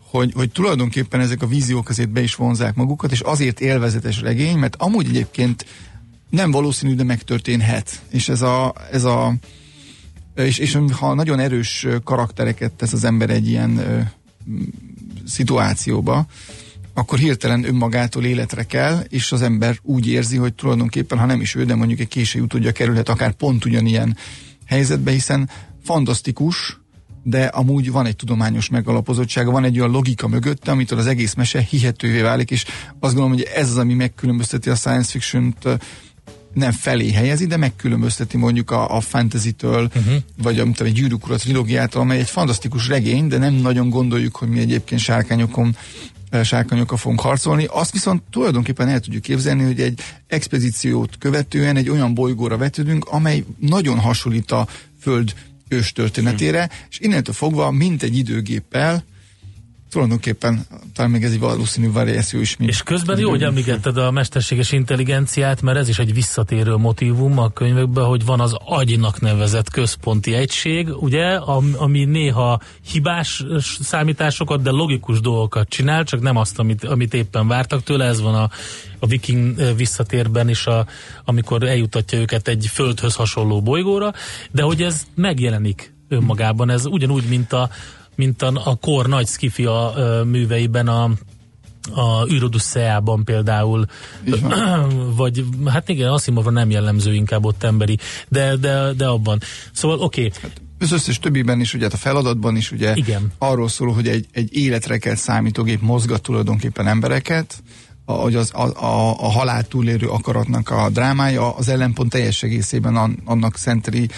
hogy, hogy tulajdonképpen ezek a víziók azért be is vonzák magukat, és azért élvezetes regény, mert amúgy egyébként nem valószínű, de megtörténhet. És ez a, ez a és, és ha nagyon erős karaktereket tesz az ember egy ilyen ö, szituációba, akkor hirtelen önmagától életre kell, és az ember úgy érzi, hogy tulajdonképpen, ha nem is ő, de mondjuk egy késői utódja kerülhet akár pont ugyanilyen helyzetbe, hiszen fantasztikus, de amúgy van egy tudományos megalapozottsága, van egy olyan logika mögötte, amitől az egész mese hihetővé válik, és azt gondolom, hogy ez az, ami megkülönbözteti a science fiction-t nem felé helyezi, de megkülönbözteti mondjuk a, a fantasy-től, uh-huh. vagy a, mint egy gyűrűk ura trilógiától, amely egy fantasztikus regény, de nem nagyon gondoljuk, hogy mi egyébként sárkányokon sárkányokkal fogunk harcolni. Azt viszont tulajdonképpen el tudjuk képzelni, hogy egy expedíciót követően egy olyan bolygóra vetődünk, amely nagyon hasonlít a Föld őstörténetére, és innentől fogva, mint egy időgéppel, tulajdonképpen talán még ez egy valószínű variáció is. És közben jó, hogy említetted a mesterséges intelligenciát, mert ez is egy visszatérő motivum a könyvekben, hogy van az agynak nevezett központi egység, ugye, ami néha hibás számításokat, de logikus dolgokat csinál, csak nem azt, amit, amit éppen vártak tőle, ez van a, a viking visszatérben is, a, amikor eljutatja őket egy földhöz hasonló bolygóra, de hogy ez megjelenik önmagában, ez ugyanúgy, mint a, mint a, a kor nagy skifia műveiben a a űrodüsszeában például, vagy hát igen, Asimovra nem jellemző inkább ott emberi, de, de, de abban. Szóval oké. Okay. Hát, az összes többiben is, ugye hát a feladatban is ugye igen. arról szól, hogy egy, egy életre kell számítógép mozgat tulajdonképpen embereket, hogy az, a, a, a halál túlérő akaratnak a drámája, az ellenpont teljes egészében annak szenteli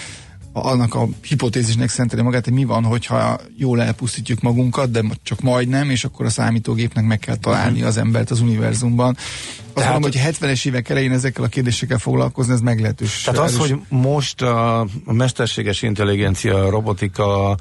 annak a hipotézisnek szenteli magát, hogy mi van, hogyha jól elpusztítjuk magunkat, de csak majdnem, és akkor a számítógépnek meg kell találni az embert az univerzumban. Azt mondom, hogy 70-es évek elején ezekkel a kérdésekkel foglalkozni, ez meglehetős. Tehát az, hogy most a, mesterséges intelligencia, a robotika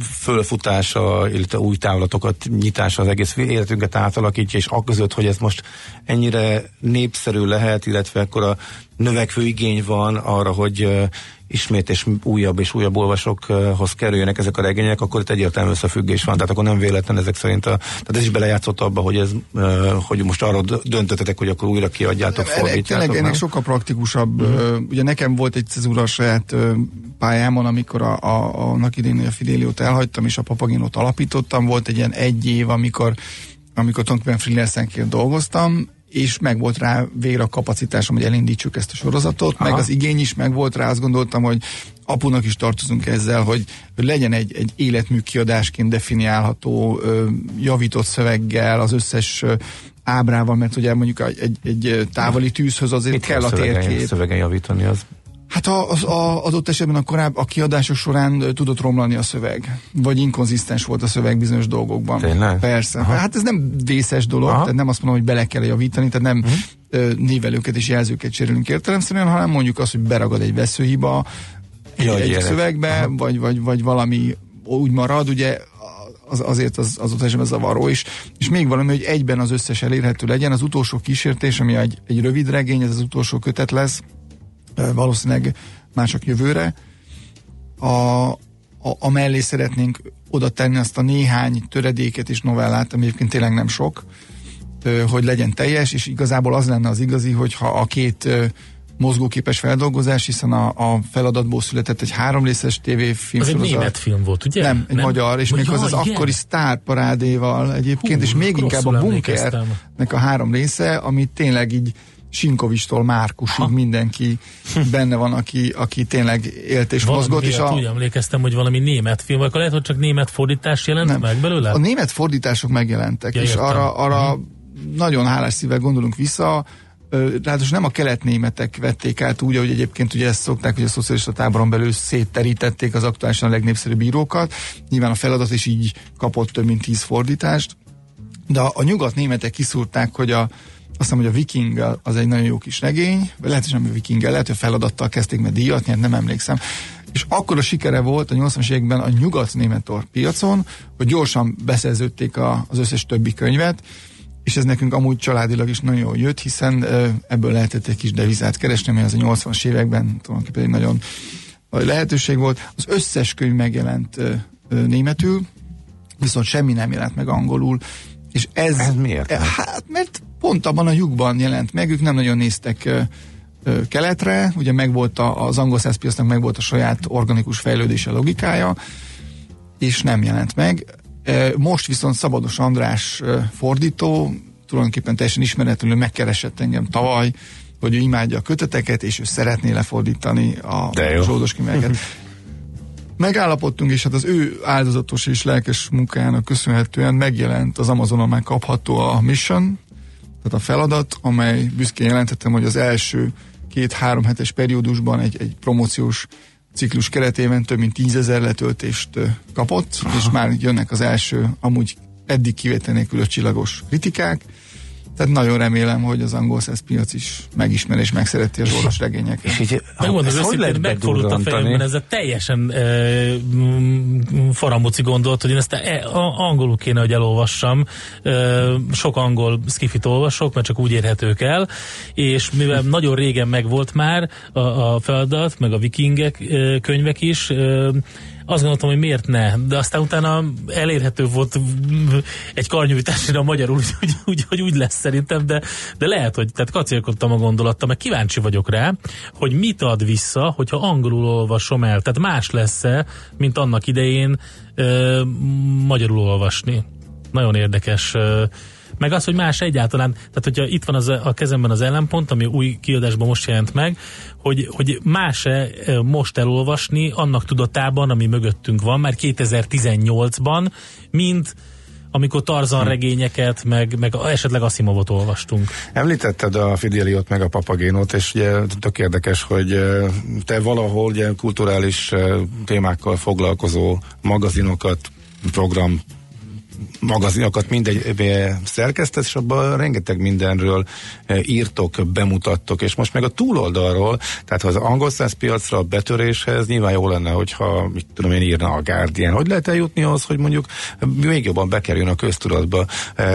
fölfutása, illetve új távlatokat nyitása az egész életünket átalakítja, és akközött, hogy ez most ennyire népszerű lehet, illetve akkor a növekvő igény van arra, hogy ismét és újabb és újabb olvasókhoz kerüljenek ezek a regények, akkor itt egyértelmű összefüggés van. Tehát akkor nem véletlen ezek szerint a, tehát ez is belejátszott abba, hogy ez, hogy most arra döntöttetek, hogy akkor újra kiadjátok, fordítjátok. Tényleg ennek sokkal praktikusabb. Uh-huh. Ugye nekem volt egy cezúra saját pályámon, amikor a, a, annak idén a Fidéliót elhagytam, és a Papaginót alapítottam. Volt egy ilyen egy év, amikor amikor tulajdonképpen freelancerként dolgoztam, és meg volt rá végre a kapacitásom, hogy elindítsuk ezt a sorozatot, Aha. meg az igény is meg volt rá, azt gondoltam, hogy apunak is tartozunk ezzel, hogy, hogy legyen egy, egy életmű kiadásként definiálható, javított szöveggel, az összes ábrával, mert ugye mondjuk egy, egy távoli tűzhöz azért Mit kell a térkép. Szövegen javítani az? Hát az, az adott esetben a korábbi a kiadások során tudott romlani a szöveg, vagy inkonzisztens volt a szöveg bizonyos dolgokban. Tényleg? Persze. Aha. Hát ez nem vészes dolog, Aha. tehát nem azt mondom, hogy bele kell javítani, tehát nem uh-huh. névelőket és jelzőket cserélünk értelemszerűen, hanem mondjuk azt, hogy beragad egy veszőhiba egy, egy szövegbe, vagy, vagy, vagy valami úgy marad, ugye az, azért az, az esetben zavaró is. És még valami, hogy egyben az összes elérhető legyen. Az utolsó kísértés, ami egy, egy rövid regény, ez az utolsó kötet lesz, valószínűleg már csak jövőre. A, a, a mellé szeretnénk oda tenni azt a néhány töredéket és novellát, ami egyébként tényleg nem sok, hogy legyen teljes, és igazából az lenne az igazi, hogyha a két mozgóképes feldolgozás, hiszen a, a feladatból született egy három részes tévéfilm. Az egy német film volt, ugye? Nem, egy nem? magyar, és még az az akkori sztárparádéval egyébként, Hú, és még inkább a bunkernek a három része, ami tényleg így Sinkovistól Márkusig ha. mindenki benne van, aki, aki tényleg élt és valami mozgott. És a... úgy emlékeztem, hogy valami német film, akkor lehet, hogy csak német fordítás jelent nem. meg belőle? A német fordítások megjelentek, ja, és értem. arra, arra hmm. nagyon hálás szívvel gondolunk vissza, ráadásul nem a keletnémetek vették át úgy, ahogy egyébként ugye ezt szokták, hogy a szocialista táboron belül szétterítették az aktuálisan a legnépszerűbb írókat. Nyilván a feladat is így kapott több mint tíz fordítást, de a, a nyugat németek kiszúrták, hogy a, azt hiszem, hogy a Viking az egy nagyon jó kis regény, lehet, hogy nem a Viking lehet, hogy feladattal kezdték meg díjat nyert, nem emlékszem. És akkor a sikere volt a 80-as években a nyugat-német piacon, hogy gyorsan beszerződték a, az összes többi könyvet, és ez nekünk amúgy családilag is nagyon jól jött, hiszen ebből lehetett egy kis devizát keresni, ami az a 80-as években tulajdonképpen egy nagyon nagy lehetőség volt. Az összes könyv megjelent németül, viszont semmi nem jelent meg angolul, és ez... Ez miért? Hát, mert pont abban a lyukban jelent meg, ők nem nagyon néztek keletre, ugye megvolt az angol meg megvolt a saját organikus fejlődése logikája, és nem jelent meg. Most viszont Szabados András fordító, tulajdonképpen teljesen ismeretlenül megkeresett engem tavaly, hogy ő imádja a köteteket, és ő szeretné lefordítani a zsoldos kimelyeket. Megállapodtunk, és hát az ő áldozatos és lelkes munkájának köszönhetően megjelent az Amazonon már kapható a Mission, tehát a feladat, amely büszkén jelentettem, hogy az első két-három hetes periódusban egy, egy promóciós ciklus keretében több mint tízezer letöltést kapott, Aha. és már jönnek az első, amúgy eddig kivétel nélkül csillagos kritikák, Tehát nagyon remélem, hogy az angol száz piac is megismer és megszereti az orosz regényeket. És így, Megmondom, ezt hogy lehet őszintén megfordult a fejemben ez a teljesen e, faramuci gondolat, hogy én ezt e, a, angolul kéne, hogy elolvassam. E, sok angol skifit olvasok, mert csak úgy érhetők el, és mivel nagyon régen megvolt már a, a feladat, meg a vikingek e, könyvek is, e, azt gondoltam, hogy miért ne, de aztán utána elérhető volt egy karnyújtásra magyarul, úgy, úgy, hogy úgy lesz szerintem, de, de lehet, hogy tehát kacérkodtam a gondolattal, meg kíváncsi vagyok rá, hogy mit ad vissza, hogyha angolul olvasom el, tehát más lesz-e, mint annak idején ö, magyarul olvasni. Nagyon érdekes ö, meg az, hogy más egyáltalán, tehát hogyha itt van az, a kezemben az ellenpont, ami új kiadásban most jelent meg, hogy, hogy más-e most elolvasni annak tudatában, ami mögöttünk van, már 2018-ban, mint amikor Tarzan regényeket, meg, meg esetleg Asimovot olvastunk. Említetted a Fideliot meg a Papagénot, és ugye tök érdekes, hogy te valahol ugye kulturális témákkal foglalkozó magazinokat, program magazinokat mindegy szerkesztesz, és abban rengeteg mindenről írtok, bemutattok, és most meg a túloldalról, tehát ha az angol száz piacra a betöréshez nyilván jó lenne, hogyha mit tudom én írna a Guardian. Hogy lehet eljutni ahhoz, hogy mondjuk még jobban bekerüljön a köztudatba?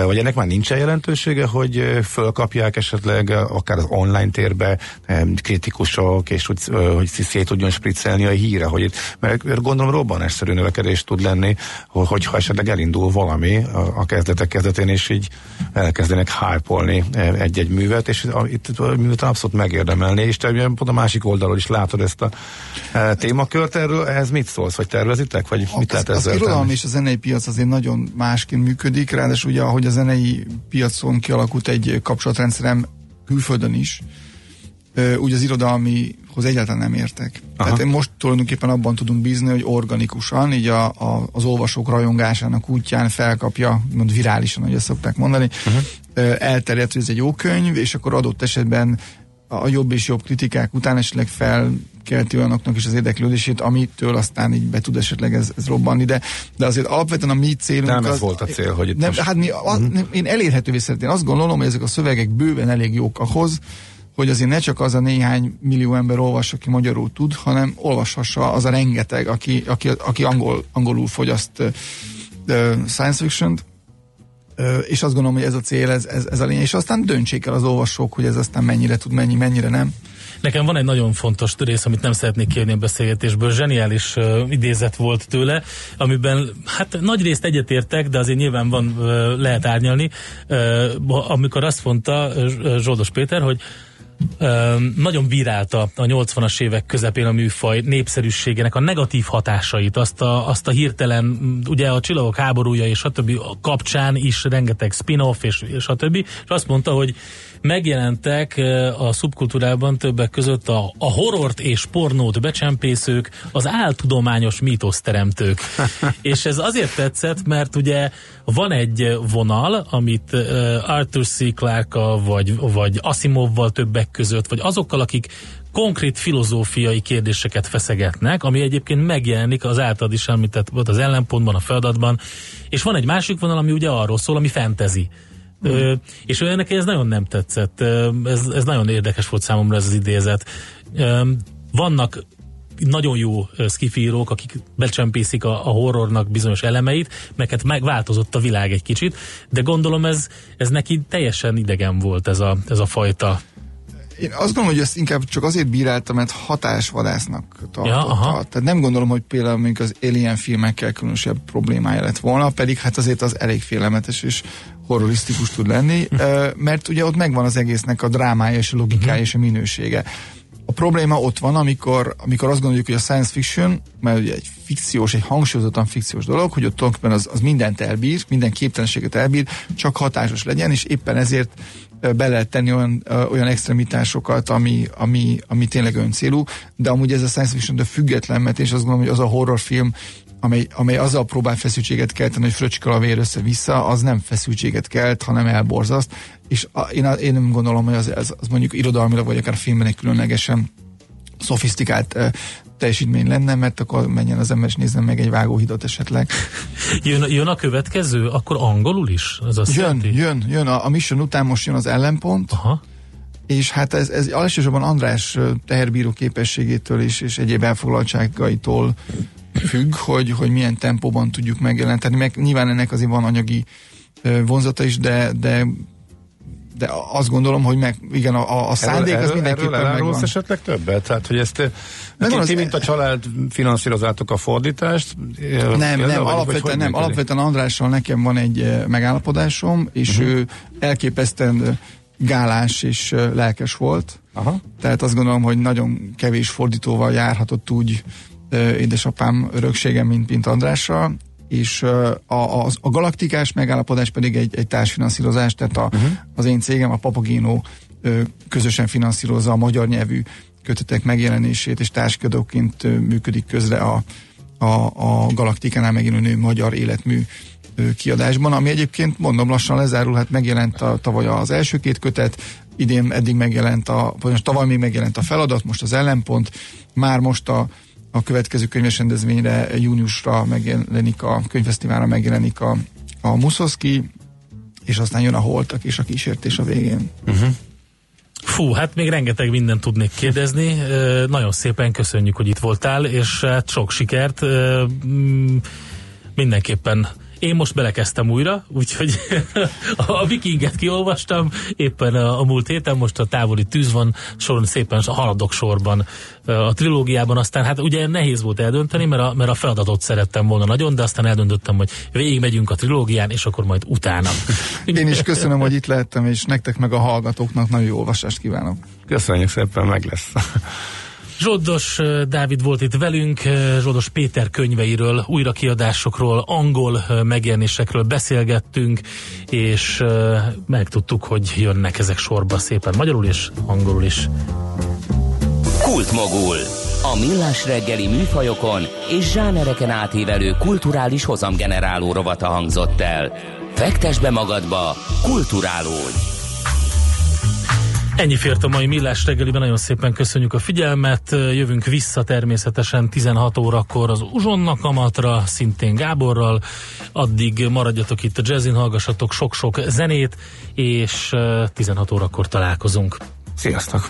Vagy ennek már nincsen jelentősége, hogy fölkapják esetleg akár az online térbe kritikusok, és eh, hogy szét tudjon spriccelni a híre, hogy itt, mert gondolom robbanásszerű növekedés tud lenni, hogy- hogyha esetleg elindul valami a, a kezdetek kezdetén, és így elkezdenek hype-olni eh, egy-egy művet, és a- itt a művet abszolút megérdemelni, és te pont a másik oldalról is látod ezt a eh, témakört, erről ehhez mit szólsz, vagy tervezitek, vagy mit lehet az, az ezzel irodalom és a zenei piac azért nagyon másként működik, ráadásul ugye ahogy a zenei piacon kialakult egy kapcsolatrendszerem külföldön is, úgy az irodalmihoz egyáltalán nem értek. Aha. Tehát most tulajdonképpen abban tudunk bízni, hogy organikusan, így a, a, az olvasók rajongásának útján felkapja, mond virálisan, ahogy ezt szokták mondani, uh-huh. elterjedt, hogy ez egy jó könyv, és akkor adott esetben a jobb és jobb kritikák után esetleg felkelti olyanoknak is az érdeklődését, amitől aztán így be tud esetleg ez, ez robbanni, de, de azért alapvetően a mi célunk Nem ez az, volt a cél, hogy itt nem, most- Hát mi, a, nem, én elérhetővé szeretném. Azt gondolom, hogy ezek a szövegek bőven elég jók ahhoz, hogy azért ne csak az a néhány millió ember olvassa, aki magyarul tud, hanem olvashassa az a rengeteg, aki, aki, aki angol, angolul fogyaszt uh, science fiction-t, és azt gondolom, hogy ez a cél, ez, ez, ez a lényeg, és aztán döntsék el az olvasók, hogy ez aztán mennyire tud menni, mennyire nem. Nekem van egy nagyon fontos rész, amit nem szeretnék kérni a beszélgetésből. Zseniális uh, idézet volt tőle, amiben hát nagy részt egyetértek, de azért nyilván van, uh, lehet árnyalni. Uh, amikor azt mondta uh, Zsoldos Péter, hogy nagyon bírálta a 80-as évek közepén a műfaj népszerűségének a negatív hatásait, azt a, azt a hirtelen, ugye a csillagok háborúja és stb. kapcsán is rengeteg spin-off és, stb. És azt mondta, hogy megjelentek a szubkultúrában többek között a, a horrort és pornót becsempészők, az áltudományos mítoszteremtők. és ez azért tetszett, mert ugye van egy vonal, amit Arthur C. clarke vagy, vagy Asimovval többek között, vagy azokkal, akik konkrét filozófiai kérdéseket feszegetnek, ami egyébként megjelenik az általad is említett, az ellenpontban, a feladatban, és van egy másik vonal, ami ugye arról szól, ami fantasy. Ö, és ő neki ez nagyon nem tetszett. Ez, ez nagyon érdekes volt számomra ez az idézet. Ö, vannak nagyon jó skifírók, akik becsempészik a, a horrornak bizonyos elemeit, meg hát megváltozott a világ egy kicsit, de gondolom ez, ez neki teljesen idegen volt ez a, ez a fajta. Én azt gondolom, hogy ezt inkább csak azért bíráltam, mert hatásvadásznak tartotta. Ja, aha. Tehát nem gondolom, hogy például mondjuk az Alien filmekkel különösebb problémája lett volna, pedig hát azért az elég félelmetes és horrorisztikus tud lenni, mert ugye ott megvan az egésznek a drámája és a logikája és a minősége. A probléma ott van, amikor, amikor azt gondoljuk, hogy a science fiction, mert ugye egy fikciós, egy hangsúlyozottan fikciós dolog, hogy ott tulajdonképpen az, az mindent elbír, minden képtelenséget elbír, csak hatásos legyen, és éppen ezért be lehet tenni olyan, olyan extremitásokat, ami, ami, ami tényleg öncélú, de amúgy ez a science fiction független, mert én is azt gondolom, hogy az a horrorfilm, amely, amely azzal próbál feszültséget kelteni, hogy fröcskal a vér össze-vissza, az nem feszültséget kelt, hanem elborzaszt, és a, én, én nem gondolom, hogy az, az, az mondjuk irodalmilag, vagy akár filmben egy különlegesen szofisztikált uh, teljesítmény lenne, mert akkor menjen az ember és nézzen meg egy vágóhidot esetleg. Jön, jön a következő, akkor angolul is? Ez azt Jön, jelenti? jön, jön. A, a Mission után most jön az ellenpont, Aha. és hát ez, ez elsősorban András teherbíró képességétől és, és egyéb elfoglaltságaitól függ, hogy, hogy milyen tempóban tudjuk megjelenteni. Meg nyilván ennek azért van anyagi vonzata is, de, de de azt gondolom, hogy meg, igen, a, a szándék erről, az mindenképpen erről megvan. esetleg többet? Tehát, hogy ezt ti, az- mint a család finanszírozátok a fordítást? Nem, nem, alapvetően nem. Alapvetően Andrással nekem van egy megállapodásom, és uh-huh. ő elképesztően gálás és lelkes volt. Aha. Tehát azt gondolom, hogy nagyon kevés fordítóval járhatott úgy édesapám öröksége, mint, mint Andrással, és a, a, a galaktikás megállapodás pedig egy, egy társfinanszírozás, tehát a, uh-huh. az én cégem, a Papagino közösen finanszírozza a magyar nyelvű kötetek megjelenését, és társkedóként ö, működik közre a, a, a Galaktikánál megjelenő magyar életmű kiadásban, ami egyébként mondom lassan lezárul, hát megjelent a, tavaly az első két kötet, idén eddig megjelent a, vagy most tavaly még megjelent a feladat, most az ellenpont, már most a, a következő könyves rendezvényre júniusra megjelenik a könyvfesztiválra megjelenik a, a Muszoszki, és aztán jön a holtak és a kísértés a végén. Fú, hát még rengeteg mindent tudnék kérdezni. Nagyon szépen köszönjük, hogy itt voltál, és hát sok sikert. Mindenképpen én most belekezdtem újra, úgyhogy a vikinget kiolvastam éppen a, a múlt héten, most a távoli tűz van, soron szépen haladok sorban a trilógiában, aztán hát ugye nehéz volt eldönteni, mert a, mert a feladatot szerettem volna nagyon, de aztán eldöntöttem, hogy végigmegyünk a trilógián, és akkor majd utána. Én is köszönöm, hogy itt lehettem, és nektek meg a hallgatóknak nagyon jó olvasást kívánok. Köszönjük szépen, meg lesz. Zsoldos Dávid volt itt velünk, Zsoldos Péter könyveiről, újrakiadásokról, angol megjelenésekről beszélgettünk, és megtudtuk, hogy jönnek ezek sorba szépen magyarul és angolul is. Kultmogul. A millás reggeli műfajokon és zsánereken átívelő kulturális hozamgeneráló rovata hangzott el. Fektes be magadba, kulturálódj! Ennyi fért a mai Millás reggeliben, nagyon szépen köszönjük a figyelmet, jövünk vissza természetesen 16 órakor az Uzsonna kamatra, szintén Gáborral, addig maradjatok itt a jazzin, hallgassatok sok-sok zenét, és ö, 16 órakor találkozunk. Sziasztok!